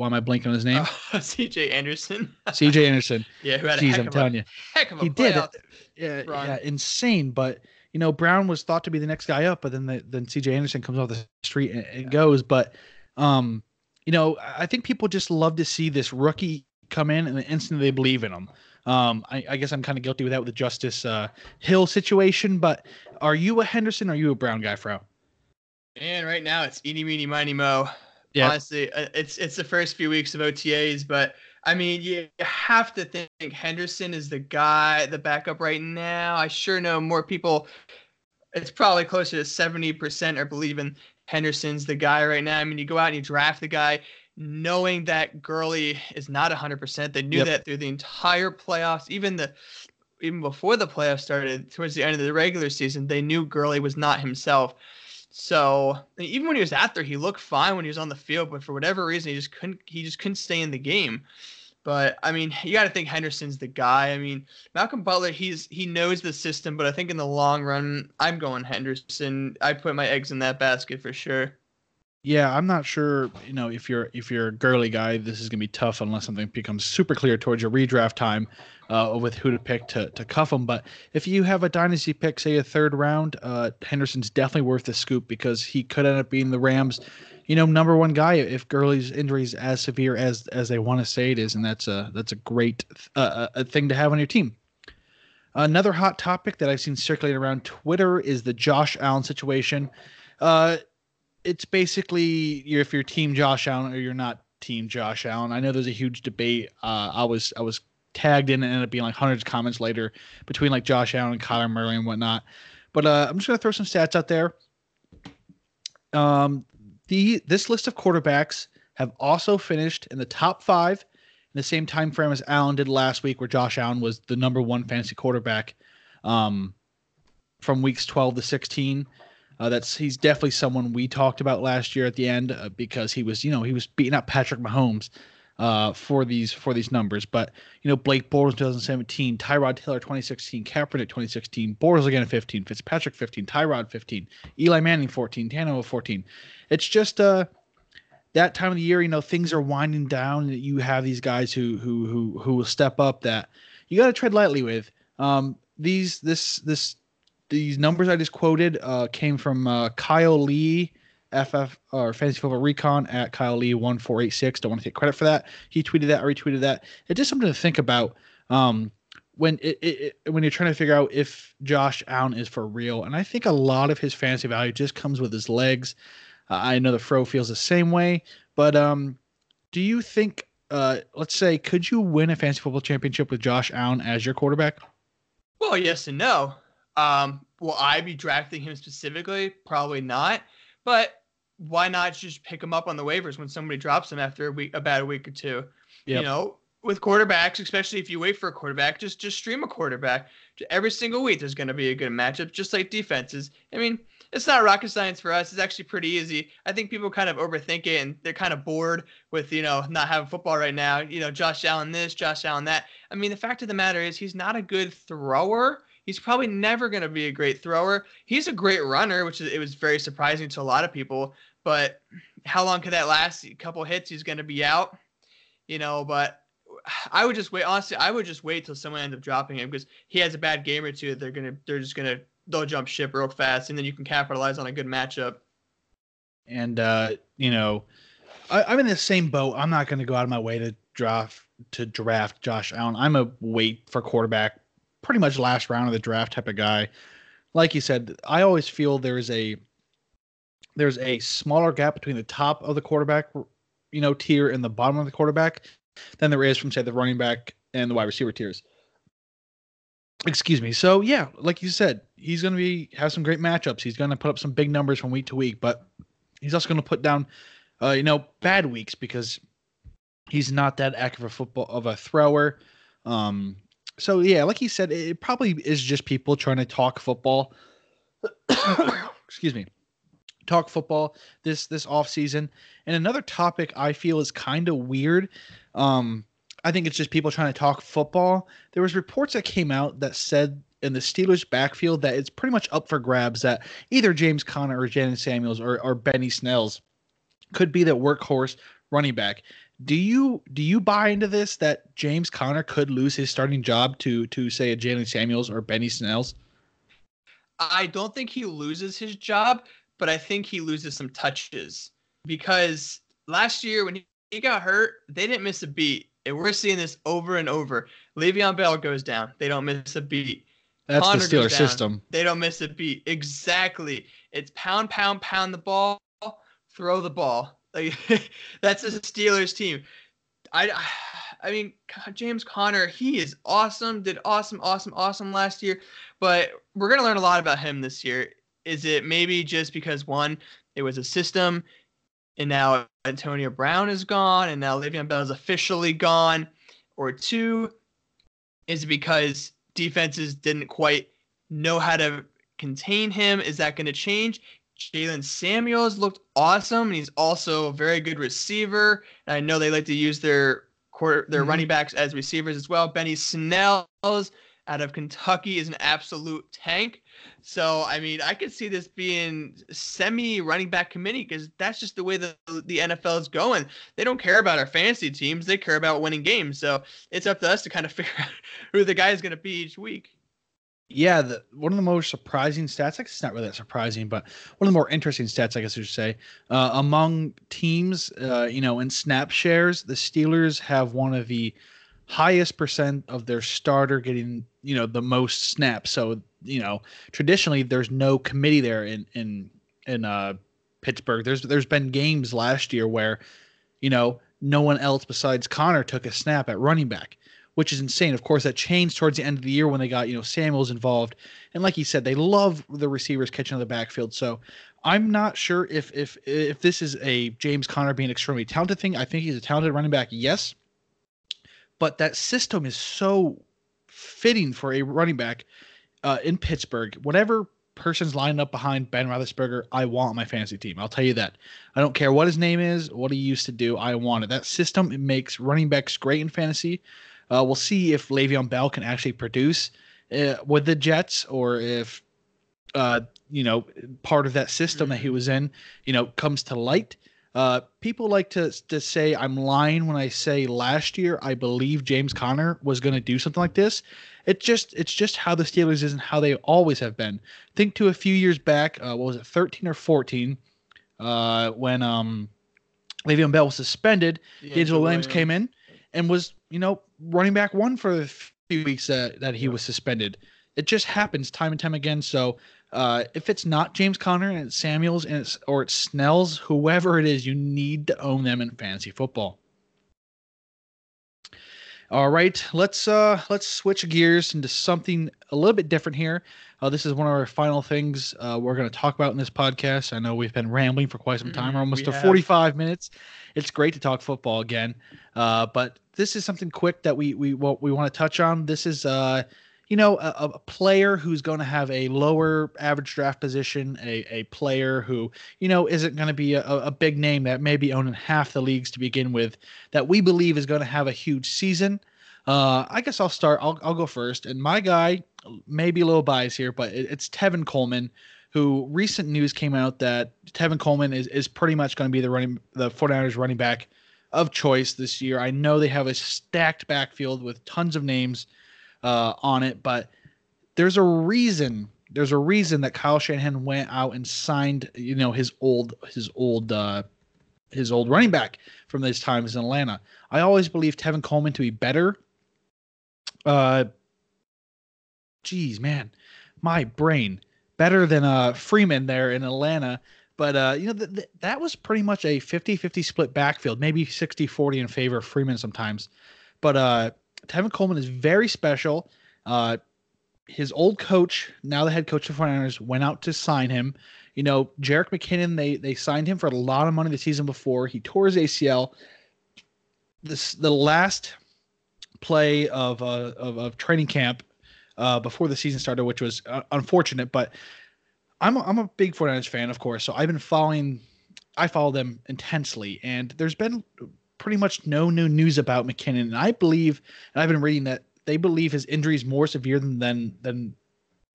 Why am I blanking on his name? CJ Anderson. CJ Anderson. yeah, who had a Jeez, I'm telling a, you. heck of a He did playoff Yeah, run. yeah, insane. But you know, Brown was thought to be the next guy up, but then the, then CJ Anderson comes off the street and, and goes. But um, you know, I think people just love to see this rookie come in and the instant they believe in him. Um, I, I guess I'm kind of guilty with that with the Justice uh, Hill situation. But are you a Henderson? Or are you a Brown guy, Fro? And right now it's eeny meeny miny mo. Yeah. Honestly, uh, it's it's the first few weeks of OTAs, but I mean, you have to think Henderson is the guy, the backup right now. I sure know more people. It's probably closer to seventy percent are believing Henderson's the guy right now. I mean, you go out and you draft the guy, knowing that Gurley is not hundred percent. They knew Yep. that through the entire playoffs, even the even before the playoffs started, towards the end of the regular season, they knew Gurley was not himself. So even when he was out there, he looked fine when he was on the field, but for whatever reason, he just couldn't. He just couldn't stay in the game. But I mean, you got to think Henderson's the guy. I mean, Malcolm Butler, he's he knows the system, but I think in the long run, I'm going Henderson. I put my eggs in that basket for sure. Yeah, I'm not sure. You know, if you're if you're a Gurley guy, this is gonna be tough unless something becomes super clear towards your redraft time, uh, with who to pick to to cuff them. But if you have a dynasty pick, say a third round, uh, Henderson's definitely worth the scoop because he could end up being the Rams, you know, number one guy if Gurley's injury is as severe as as they want to say it is, and that's a that's a great uh, a thing to have on your team. Another hot topic that I've seen circulating around Twitter is the Josh Allen situation. Uh, it's basically you're, if you're team Josh Allen or you're not team Josh Allen. I know there's a huge debate. Uh, I was I was tagged in and ended up being like hundreds of comments later between like Josh Allen and Kyler Murray and whatnot. But uh, I'm just gonna throw some stats out there. Um, the this list of quarterbacks have also finished in the top five in the same time frame as Allen did last week, where Josh Allen was the number one fantasy quarterback um, from weeks 12 to 16. Uh, that's he's definitely someone we talked about last year at the end uh, because he was you know he was beating up Patrick Mahomes uh, for these for these numbers. But you know Blake Bortles 2017, Tyrod Taylor 2016, Kaepernick 2016, Bortles again 15, Fitzpatrick 15, Tyrod 15, Eli Manning 14, Tannehill 14. It's just uh that time of the year, you know, things are winding down. and You have these guys who who who who will step up that you got to tread lightly with. Um, these this this these numbers I just quoted uh, came from uh, Kyle Lee, FF or Fantasy Football Recon at Kyle Lee one four eight six. Don't want to take credit for that. He tweeted that, I retweeted that. It's just something to think about um, when it, it, it when you're trying to figure out if Josh Allen is for real. And I think a lot of his fantasy value just comes with his legs. Uh, I know the Fro feels the same way, but um, do you think? Uh, let's say, could you win a fantasy football championship with Josh Allen as your quarterback? Well, yes and no. Um, will I be drafting him specifically? Probably not. But why not just pick him up on the waivers when somebody drops him after a week, about a week or two? Yep. You know, with quarterbacks, especially if you wait for a quarterback, just just stream a quarterback. Every single week, there's going to be a good matchup, just like defenses. I mean, it's not rocket science for us. It's actually pretty easy. I think people kind of overthink it and they're kind of bored with, you know, not having football right now. You know, Josh Allen this, Josh Allen that. I mean, the fact of the matter is he's not a good thrower. He's probably never going to be a great thrower. He's a great runner, which is, it was very surprising to a lot of people. But how long could that last? A couple hits, he's going to be out. You know, but I would just wait. Honestly, I would just wait till someone ends up dropping him because he has a bad game or two. They're gonna, they're just gonna, they'll jump ship real fast, and then you can capitalize on a good matchup. And uh, you know, I, I'm in the same boat. I'm not going to go out of my way to draft to draft Josh Allen. I'm a wait for quarterback, pretty much last round of the draft type of guy. Like you said, I always feel there's a there's a smaller gap between the top of the quarterback, you know, tier and the bottom of the quarterback than there is from say the running back and the wide receiver tiers. Excuse me. So yeah, like you said, he's going to be have some great matchups. He's going to put up some big numbers from week to week, but he's also going to put down, uh, you know, bad weeks because he's not that active of a football of a thrower. Um, so yeah, like he said, it probably is just people trying to talk football. Excuse me, talk football this this off season. And another topic I feel is kind of weird. Um, I think it's just people trying to talk football. There was reports that came out that said in the Steelers backfield that it's pretty much up for grabs that either James Conner or Jaylen Samuels or, or Benny Snells could be the workhorse running back. Do you do you buy into this that James Conner could lose his starting job to to say a Jaylen Samuels or Benny Snells? I don't think he loses his job, but I think he loses some touches because last year when he got hurt, they didn't miss a beat. And we're seeing this over and over. Le'Veon Bell goes down. They don't miss a beat. That's Conner the Steeler system. They don't miss a beat. Exactly. It's pound, pound, pound the ball, throw the ball. Like that's a Steelers team. I, I mean, James Conner, he is awesome. Did awesome, awesome, awesome last year. But we're gonna learn a lot about him this year. Is it maybe just because one, it was a system, and now Antonio Brown is gone, and now Le'Veon Bell is officially gone, or two, is it because defenses didn't quite know how to contain him? Is that going to change? Jaylen Samuels looked awesome, and he's also a very good receiver. And I know they like to use their quarter, their mm-hmm. running backs as receivers as well. Benny Snells out of Kentucky is an absolute tank. So I mean, I could see this being semi running back committee because that's just the way the the NFL is going. They don't care about our fantasy teams; they care about winning games. So it's up to us to kind of figure out who the guy is going to be each week. Yeah, the, one of the most surprising stats, I guess it's not really that surprising, but one of the more interesting stats, I guess I should say, uh, among teams, uh, you know, in snap shares, the Steelers have one of the highest percent of their starter getting, you know, the most snaps. So, you know, traditionally there's no committee there in in in uh, Pittsburgh. There's there's been games last year where, you know, no one else besides Conner took a snap at running back which is insane. Of course, that changed towards the end of the year when they got you know Samuels involved, and like you said, they love the receivers catching on the backfield. So I'm not sure if if if this is a James Conner being extremely talented thing. I think he's a talented running back, yes, but that system is so fitting for a running back uh, in Pittsburgh. Whatever person's lining up behind Ben Roethlisberger, I want my fantasy team. I'll tell you that. I don't care what his name is, what he used to do. I want it. That system it makes running backs great in fantasy. Uh, we'll see if Le'Veon Bell can actually produce uh, with the Jets, or if uh, you know part of that system that he mm-hmm. was in, you know, comes to light. Uh, people like to to say I'm lying when I say last year I believe James Conner was going to do something like this. It just it's just how the Steelers is and how they always have been. Think to a few years back, uh, what was it, 13 or 14, uh, when um, Le'Veon Bell was suspended. Yeah, Williams came in and was you know running back one for the few weeks that, that he was suspended. It just happens time and time again. So uh, if it's not James Conner and it's Samuels and it's or it's Snells, whoever it is, you need to own them in fantasy football. All right, let's uh let's switch gears into something a little bit different here. Uh, this is one of our final things uh, we're going to talk about in this podcast. I know we've been rambling for quite some time, mm-hmm, almost to 45 minutes. It's great to talk football again, uh, but this is something quick that we we we want to touch on. This is uh, you know, a, a player who's going to have a lower average draft position, a, a player who, you know, isn't going to be a, a big name that may be owning half the leagues to begin with, that we believe is going to have a huge season. Uh, I guess I'll start. I'll, I'll go first. And my guy, maybe a little bias here, but it, it's Tevin Coleman, who recent news came out that Tevin Coleman is, is pretty much going to be the running the 49ers running back of choice this year. I know they have a stacked backfield with tons of names uh, on it, but there's a reason. There's a reason that Kyle Shanahan went out and signed, you know, his old his old uh, his old running back from those times in Atlanta. I always believed Tevin Coleman to be better. Uh, geez, man, my brain better than uh Freeman there in Atlanta. But uh, you know th- th- that was pretty much a 50-50 split backfield, maybe 60-40 in favor of Freeman sometimes. But uh, Tevin Coleman is very special. Uh, his old coach, now the head coach of the 49ers, went out to sign him. You know, Jerick McKinnon, they they signed him for a lot of money the season before. He tore his ACL. This the last play of uh, of, of training camp uh, before the season started, which was uh, unfortunate. But I'm a, I'm a big 49ers fan, of course. So I've been following, I follow them intensely, and there's been pretty much no new news about McKinnon. And I believe, and I've been reading that they believe his injury is more severe than than than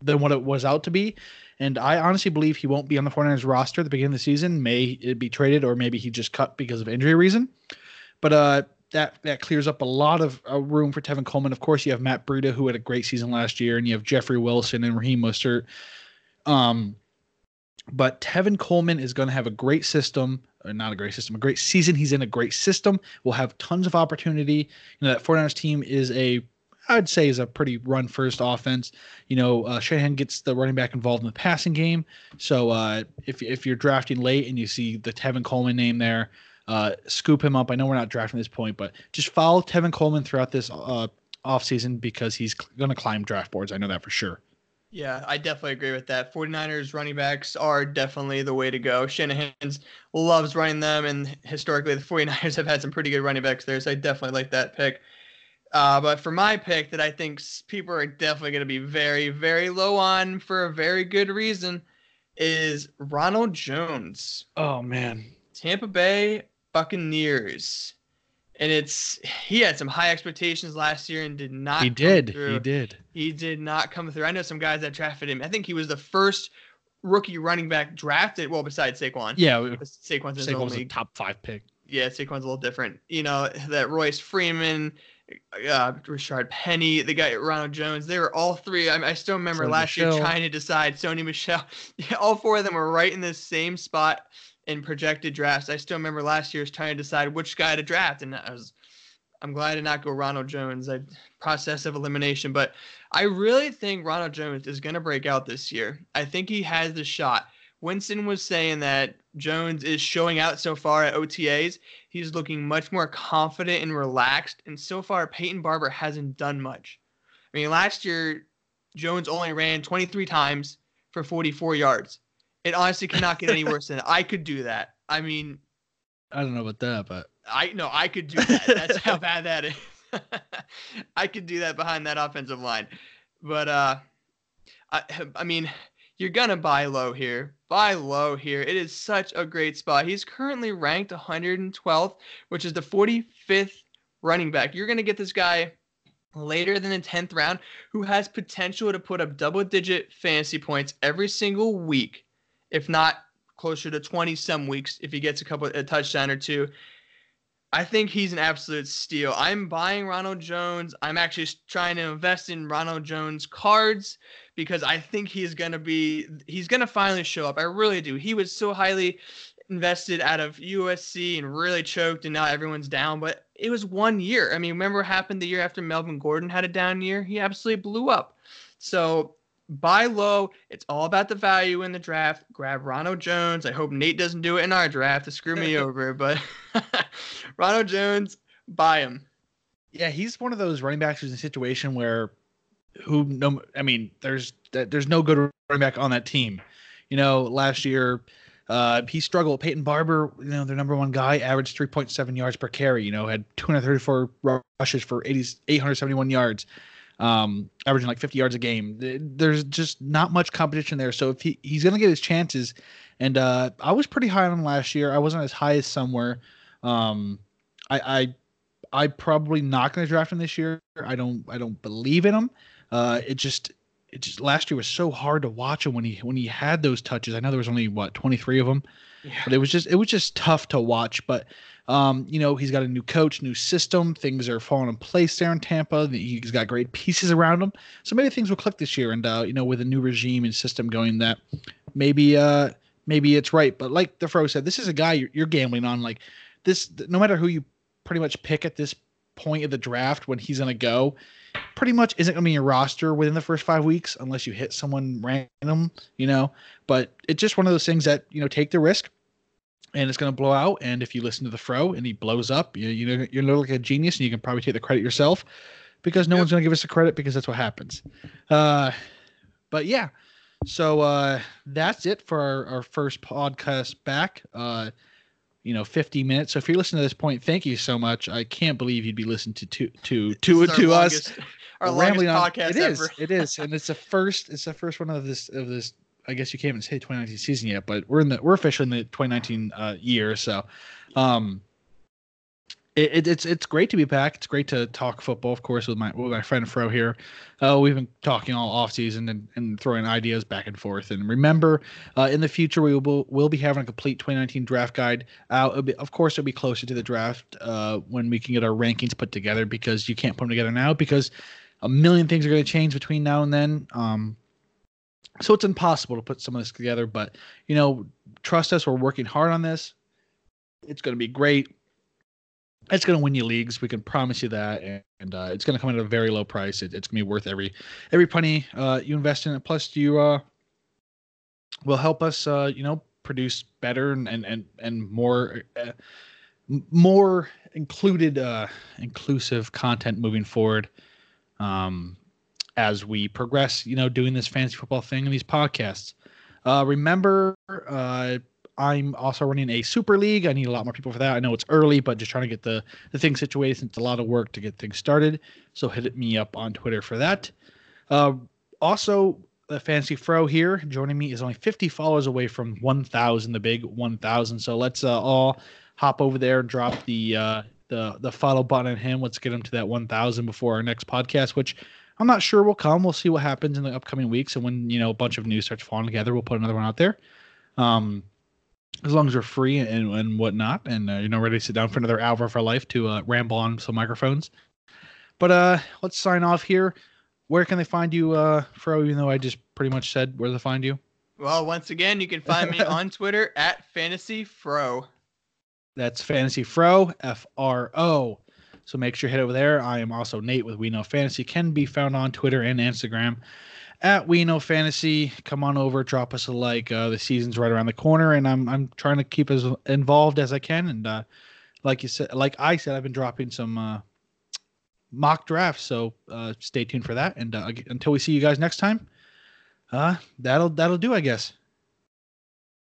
than what it was out to be. And I honestly believe he won't be on the 49ers roster at the beginning of the season. May it be traded, or maybe he just cut because of injury reason. But uh, that that clears up a lot of uh, room for Tevin Coleman. Of course, you have Matt Breida, who had a great season last year, and you have Jeffrey Wilson and Raheem Mostert. Um, but Tevin Coleman is going to have a great system, or not a great system, a great season. He's in a great system. We'll have tons of opportunity. You know that 49ers team is a I'd say is a pretty run first offense. You know, uh, Shanahan gets the running back involved in the passing game. So uh, if if you're drafting late and you see the Tevin Coleman name there, uh, scoop him up. I know we're not drafting this point, but just follow Tevin Coleman throughout this uh, offseason because he's going to climb draft boards. I know that for sure. Yeah, I definitely agree with that. 49ers running backs are definitely the way to go. Shanahan's loves running them, and historically, the 49ers have had some pretty good running backs there, so I definitely like that pick. Uh, but for my pick, that I think people are definitely going to be very, very low on for a very good reason, is Ronald Jones. Oh man, Tampa Bay Buccaneers, and it's he had some high expectations last year and did not. He did. Through. He did. He did not come through. I know some guys that drafted him. I think he was the first rookie running back drafted. Well, besides Saquon. Yeah, Saquon's, Saquon's only, a top five pick. Yeah, Saquon's a little different. You know that Royce Freeman uh, Rashaad Penny, the guy Ronald Jones. They were all three. I, I still remember Sony last Michel. year trying to decide. Sony Michel. yeah, all four of them were right in the same spot in projected drafts. I still remember last year's trying to decide which guy to draft, and I was. I'm glad to not go Ronald Jones. I process of elimination, but I really think Ronald Jones is going to break out this year. I think he has the shot. Winston was saying that Jones is showing out so far at OTAs. He's looking much more confident and relaxed. And so far, Peyton Barber hasn't done much. I mean, last year, Jones only ran 23 times for 44 yards. It honestly cannot get any worse than that. I could do that. I mean, I don't know about that, but I know I could do that. That's how bad that is. I could do that behind that offensive line. But uh I I mean, you're gonna buy low here. Buy low here. It is such a great spot. He's currently ranked 112th, which is the 45th running back. You're gonna get this guy later than the 10th round who has potential to put up double digit fantasy points every single week, if not closer to 20 some weeks if he gets a couple a touchdown or two. I think he's an absolute steal. I'm buying Ronald Jones. I'm actually trying to invest in Ronald Jones cards because I think he's gonna be he's gonna finally show up. I really do. He was so highly invested out of USC and really choked, and now everyone's down. But it was one year. I mean, remember what happened the year after Melvin Gordon had a down year? He absolutely blew up. So buy low. It's all about the value in the draft. Grab Ronald Jones. I hope Nate doesn't do it in our draft to screw me over, but Ronald Jones, buy him. Yeah, he's one of those running backs who's in a situation where who no I mean, there's there's no good running back on that team. You know, last year uh, he struggled. Peyton Barber, you know, their number one guy, averaged 3.7 yards per carry. You know, had 234 rushes for 80, 871 yards, um, averaging like 50 yards a game. There's just not much competition there. So if he, he's going to get his chances, and uh, I was pretty high on him last year. I wasn't as high as somewhere. Um, I, I I probably not going to draft him this year. I don't I don't believe in him. Uh, it just it just last year was so hard to watch him when he when he had those touches. I know there was only what 23 of them, yeah. but it was just it was just tough to watch. But um, you know he's got a new coach, new system. Things are falling in place there in Tampa. He's got great pieces around him, so maybe things will click this year. And uh, you know with a new regime and system going, that maybe uh maybe it's right. But like the Fro said, this is a guy you're, you're gambling on. Like this, no matter who you pretty much pick at this point of the draft when he's going to go, pretty much isn't going to be your roster within the first five weeks unless you hit someone random, you know. But it's just one of those things that you know take the risk, and it's going to blow out. And if you listen to the Fro and he blows up, you you know you're like a genius, and you can probably take the credit yourself because no yep. one's going to give us the credit because that's what happens. Uh, but yeah, so uh, that's it for our, our first podcast back. Uh, you know 50 minutes. So if you're listening to this point thank you so much. I can't believe you'd be listening to to to to, to us. our longest podcast on, it is ever. it is. And it's the first it's the first one of this of this I guess you can't even say 2019 season yet, but we're in the we're officially in the 2019 uh, year. So, um, it, it, it's it's great to be back. It's great to talk football, of course, with my with my friend Fro here. Uh, we've been talking all off season and, and throwing ideas back and forth. And remember, uh, in the future, we will we'll be having a complete 2019 draft guide out. Be, of course, it'll be closer to the draft uh, when we can get our rankings put together because you can't put them together now because a million things are going to change between now and then. Um, so it's impossible to put some of this together. But you know, trust us, we're working hard on this. It's going to be great. It's going to win you leagues. We can promise you that, and, and uh, it's going to come at a very low price. It, it's going to be worth every every penny uh, you invest in it. Plus, you uh, will help us, uh, you know, produce better and and and, and more uh, more included uh, inclusive content moving forward. Um, as we progress, you know, doing this fantasy football thing and these podcasts. Uh, remember, uh, I'm also running a super league. I need a lot more people for that. I know it's early, but just trying to get the the thing situated. It's a lot of work to get things started. So hit me up on Twitter for that. Uh, also, the fancy fro here joining me is only 50 followers away from 1,000, the big 1,000. So let's uh, all hop over there and drop the uh, the the follow button on him. Let's get him to that 1,000 before our next podcast, which I'm not sure will come. We'll see what happens in the upcoming weeks, and when you know a bunch of news starts falling together, we'll put another one out there. Um, as long as we're free and, and whatnot, and uh, you know ready to sit down for another hour of our life to uh, ramble on some microphones. But uh, let's sign off here. Where can they find you, uh, Fro? Even though I just pretty much said where to find you. Well, once again, you can find me on Twitter at Fantasy Fro. That's Fantasy Fro, F R O. So make sure you head over there. I am also Nate with We Know Fantasy. Can be found on Twitter and Instagram at We Know Fantasy. Come on over, drop us a like. Uh, the season's right around the corner, and I'm I'm trying to keep as involved as I can. And uh, like you said, like I said, I've been dropping some uh, mock drafts. So uh, stay tuned for that. And uh, until we see you guys next time, uh, that'll that'll do, I guess.